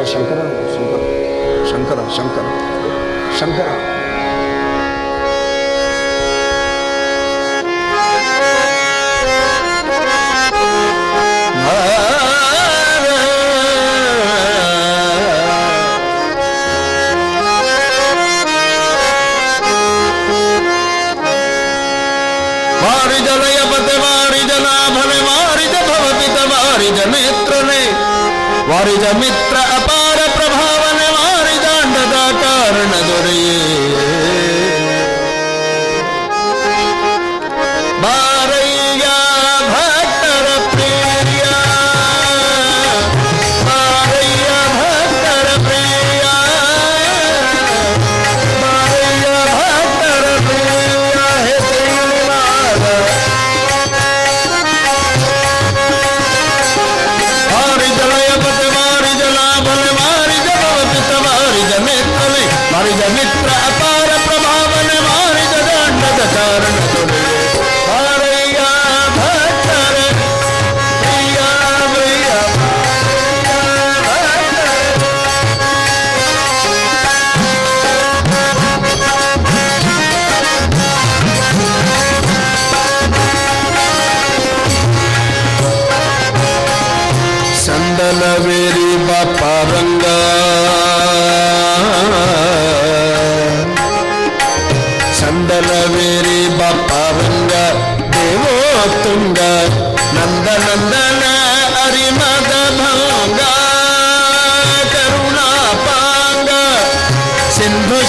Sir Shankar Shankar Shankar Shankar Shankar. वारिद मित्र अपार प्रभावन वारिदाण्डदा कारण दोरये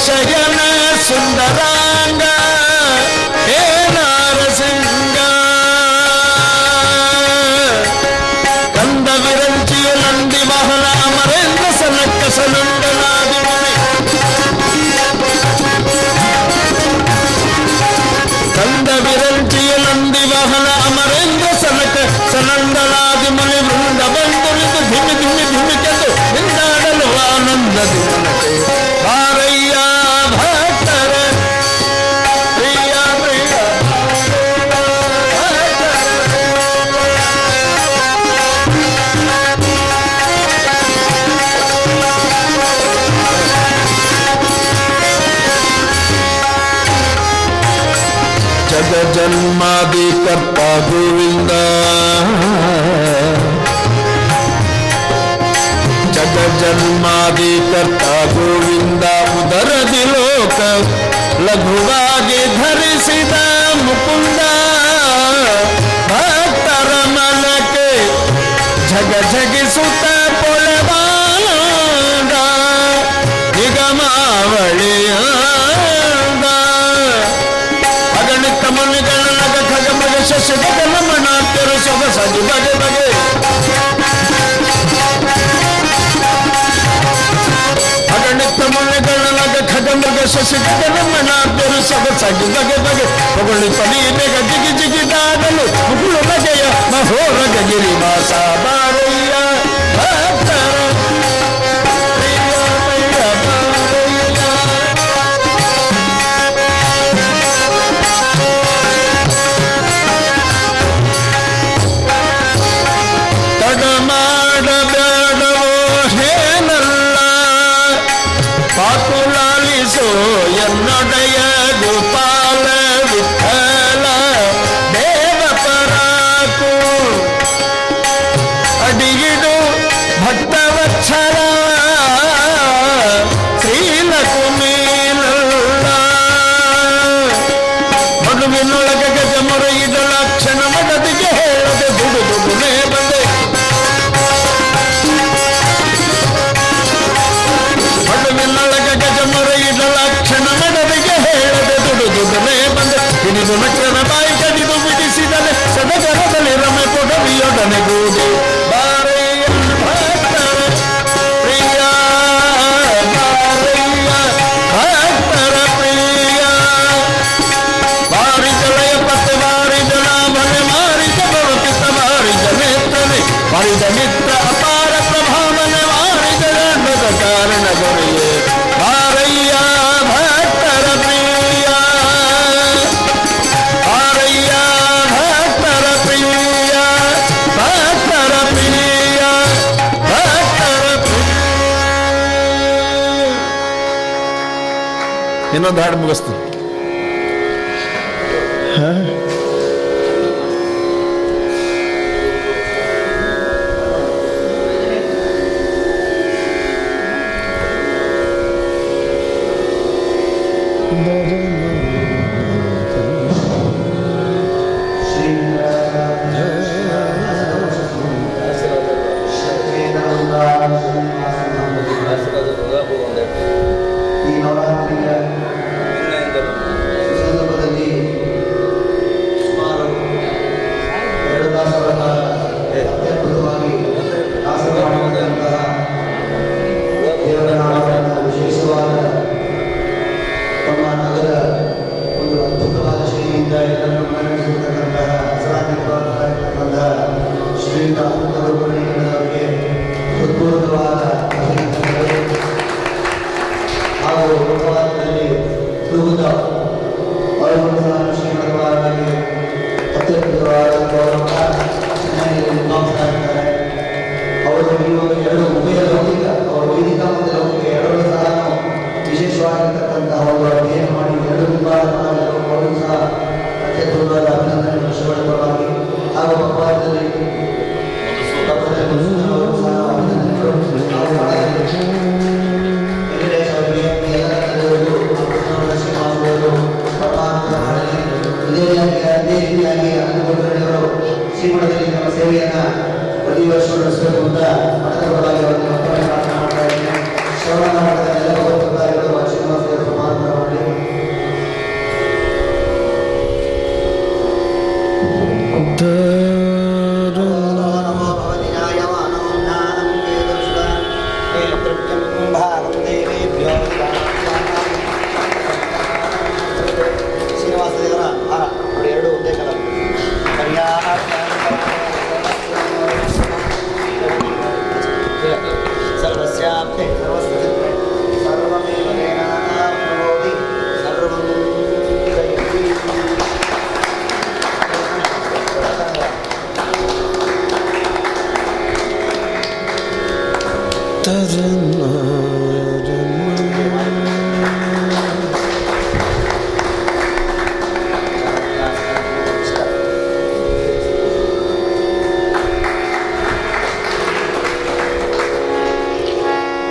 i get lost ಜನ್ಮಾದಿ ಕರ್ತ ಗೋವಿಂದ ಜಗ ಜನ್ಮಾದಿ ससुर कम मना कर सब सज बज, बजे। अगणित मन गण लग खग मृग ससुर कम मना सब सज बज, बजे। पगड़ पड़ी में जिग जिग दादल मुकुल लगे महोर गगिरी मासा बारो। ಇನ್ನೊಂದು ಹಾಡು ಮುಗಿಸ್ತೀನಿ.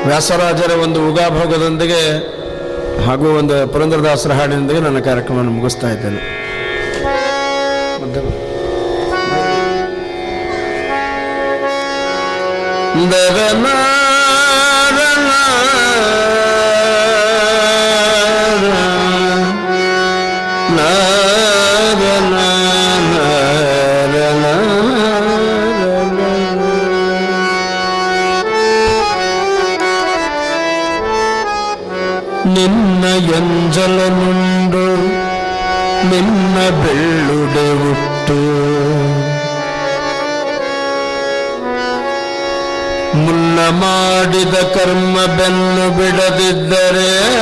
ವ್ಯಾಸರಾಜರ ಒಂದು ಉಗಾಭೋಗದೊಂದಿಗೆ ಹಾಗೂ ಒಂದು ಪುರಂದರದಾಸರ ಹಾಡಿನೊಂದಿಗೆ ನನ್ನ ಕಾರ್ಯಕ್ರಮವನ್ನು ಮುಗಿಸ್ತಾ ಇದ್ದೇನೆ. ನಿನ್ನ ಎಂಜಲನುಂಡು ನಿನ್ನ ಬೆಳ್ಳುಡೆ ಹುಟ್ಟು. ಮುನ್ನ ಮಾಡಿದ ಕರ್ಮ ಬೆನ್ನು ಬಿಡದಿದ್ದರೆ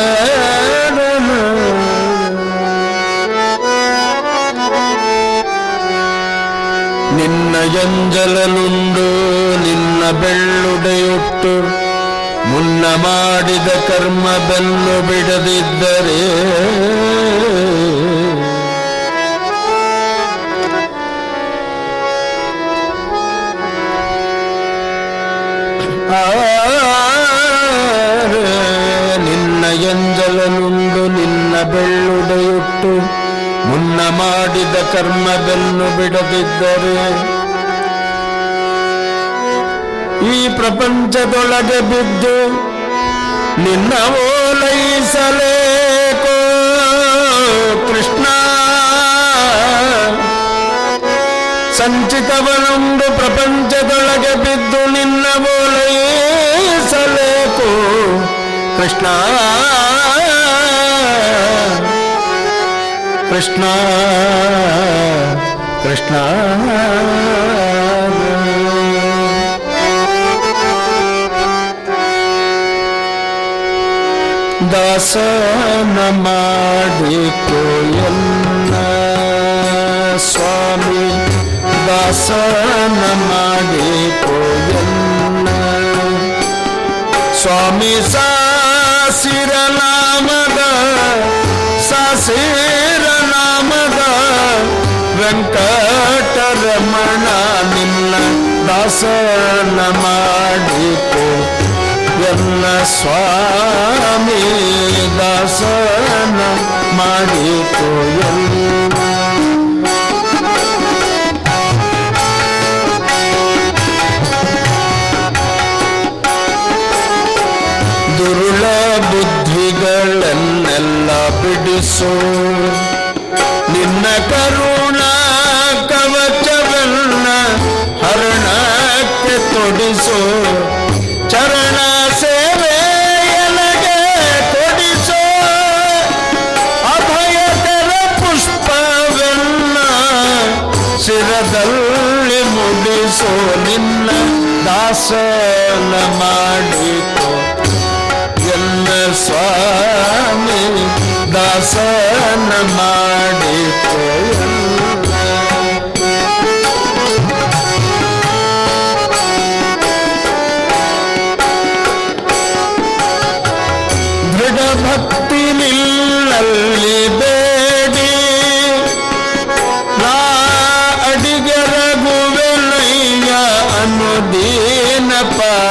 ನಿನ್ನ ಎಂಜಲನುಂಡು ನಿನ್ನ ಬೆಳ್ಳುಡೆಯುಟ್ಟು. ಮುನ್ನ ಮಾಡಿದ ಕರ್ಮ ಬೆನ್ನು ಬಿಡದಿದ್ದರೆ ನಿನ್ನ ಎಂಜಲನುಂಡು ನಿನ್ನ ಬೆಳ್ಳುಡೆಯುಟ್ಟು ಮುನ್ನ ಮಾಡಿದ ಕರ್ಮ ಬೆನ್ನು ಬಿಡದಿದ್ದರೆ ಈ ಪ್ರಪಂಚದೊಳಗೆ ಬಿದ್ದು ನಿನ್ನ ಓಲೈಸಲೇಕೋ ಕೃಷ್ಣ ಸಂಚಿತವನುಂಡು ಪ್ರಪಂಚದೊಳಗೆ ಬಿದ್ದು ನಿನ್ನ ಓಲೈಸಲೇಕೋ ಕೃಷ್ಣ ಕೃಷ್ಣ ಕೃಷ್ಣ ದಾಸನ ಮಾಡಿಕೋ ಎನ್ನ ಸ್ವಾಮಿ ದಾಸನ ಮಾಡಿಕೋ ಎನ್ನ ಸ್ವಾಮಿ ಸಾಸಿರ ನಾಮದ ಸಾಸೀರ ನಾಮದ ವೆಂಕಟರಮಣ ನಿನ್ನ ದಾಸನ ಮಾಡಿತು ಎನ್ನ ಸ್ವಾಮಿ ದಾಸನ ಮಾಡಿತು ಎಲ್ಲ? ದುರುಳ ಬುದ್ಧಿಗಳನ್ನೆಲ್ಲ ಬಿಡಿಸೋ. ನಿನ್ನ ಕರುಣ ಕವಚವನ್ನ ಹರಣಕ್ಕೆ ತೊಡಿಸೋ. ಚರಣ ನಿನ್ನ ದಾಸನ ಮಾಡಿತು ಎಲ್ಲ ಸ್ವಾಮಿ ದಾಸನ ಮಾಡಿತು Bye.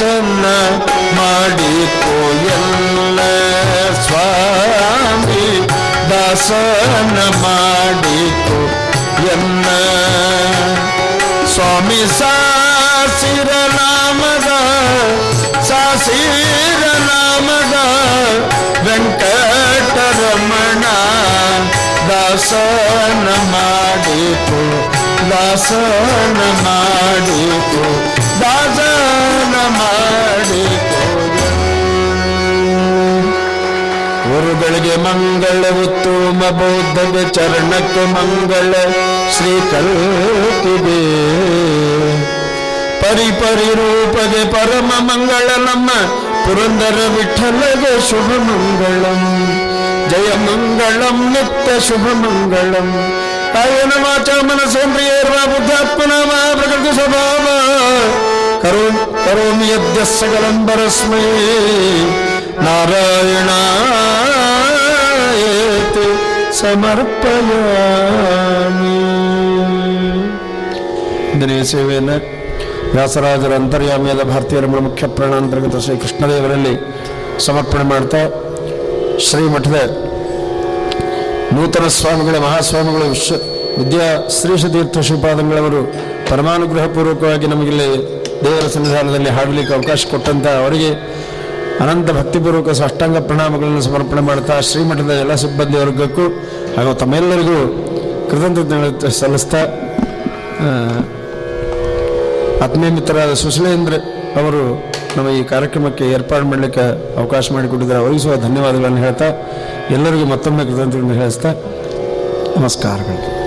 ದಾಸನ್ನ ಮಾಡಿಕೋ ಎಲ್ಲ ಸ್ವಾಮಿ ದಾಸನ ಮಾಡಿಕೋ ಎನ್ನ ಸ್ವಾಮಿ ಸಾಸಿರ ನಾಮದ ಸಾಸಿರ ನಾಮದ ವೆಂಕಟರಮಣ ದಾಸನ ಮಾಡಿತು ದಾಸನ ಮಾಡಿತು ದಾಸನ ಮಾಡಿತು ಗುರುಗಳಿಗೆ ಮಂಗಳ ಉತ್ತಮ ಬೌದ್ಧಗೆ ಚರಣಕ್ಕೆ ಮಂಗಳ ಶ್ರೀ ಕಲ್ಪಿದೆ ಪರಿ ಪರಿ ರೂಪಗೆ ಪರಮ ಮಂಗಳ ನಮ್ಮ ಪುರಂದರ ವಿಠಲಗೆ ಶುಭ ಮಂಗಳಂ ಜಯ ಮಂಗಳಂ ನಿತ್ಯ ಶುಭ ಮಂಗಳಂ ಕಾಯನ ವಾಚ ಮನಸೇಂದ್ರಿಯರ್ವ ಬುದ್ಧಾತ್ಮನಾಮ ಪ್ರಕೃತಿ ಸ್ವಭಾವ ಯದ್ಯ ನಾರಾಯಣ ಪರಸ್ಮೈ ನಾರಾಯಣಾಯೇತಿ ಸಮರ್ಪಯಾಮಿ. ಇಂದಿನ ಸೇವೆಯನ್ನು ವ್ಯಾಸರಾಜರ ಅಂತರ್ಯಾಮಿಯಾದ ಭಾರತೀಯ ರಮಣ ಮುಖ್ಯ ಪ್ರಾಣಾಂತರ್ಗತ ಶ್ರೀ ಕೃಷ್ಣದೇವರಲ್ಲಿ ಸಮರ್ಪಣೆ ಮಾಡ್ತಾ ಶ್ರೀಮಠದ ನೂತನ ಸ್ವಾಮಿಗಳ, ಮಹಾಸ್ವಾಮಿಗಳು, ವಿಶ್ವ ವಿದ್ಯಾ ಶ್ರೀಷತೀರ್ಥ ಶ್ರೀಪಾದಂಗಳವರು ಪರಮಾನುಗ್ರಹ ಪೂರ್ವಕವಾಗಿ ನಮಗಿಲ್ಲಿ ದೇವರ ಸನ್ನಿಧಾನದಲ್ಲಿ ಹಾಡಲಿಕ್ಕೆ ಅವಕಾಶ ಕೊಟ್ಟಂತ ಅವರಿಗೆ ಅನಂತ ಭಕ್ತಿಪೂರ್ವಕ ಸಾಷ್ಟಾಂಗ ಪ್ರಣಾಮಗಳನ್ನು ಸಮರ್ಪಣೆ ಮಾಡ್ತಾ ಶ್ರೀಮಠದ ಎಲ್ಲ ಸಿಬ್ಬಂದಿ ವರ್ಗಕ್ಕೂ ಹಾಗೂ ತಮ್ಮೆಲ್ಲರಿಗೂ ಕೃತಜ್ಞತೆ ಸಲ್ಲಿಸ್ತಾ ಆತ್ಮೀಯ ಮಿತ್ರರಾದ ಸುಶೀಲೇಂದ್ರ ಅವರು ನಮ್ಮ ಈ ಕಾರ್ಯಕ್ರಮಕ್ಕೆ ಏರ್ಪಾಡು ಮಾಡಲಿಕ್ಕೆ ಅವಕಾಶ ಮಾಡಿಕೊಟ್ಟಿದ್ದಾರೆ. ಅವರಿಗೂ ಸಹ ಧನ್ಯವಾದಗಳನ್ನು ಹೇಳ್ತಾ ಎಲ್ಲರಿಗೂ ಮತ್ತೊಮ್ಮೆ ಕೃತಜ್ಞತೆಗಳನ್ನು ಹೇಳಿಸ್ತಾ ನಮಸ್ಕಾರಗಳು.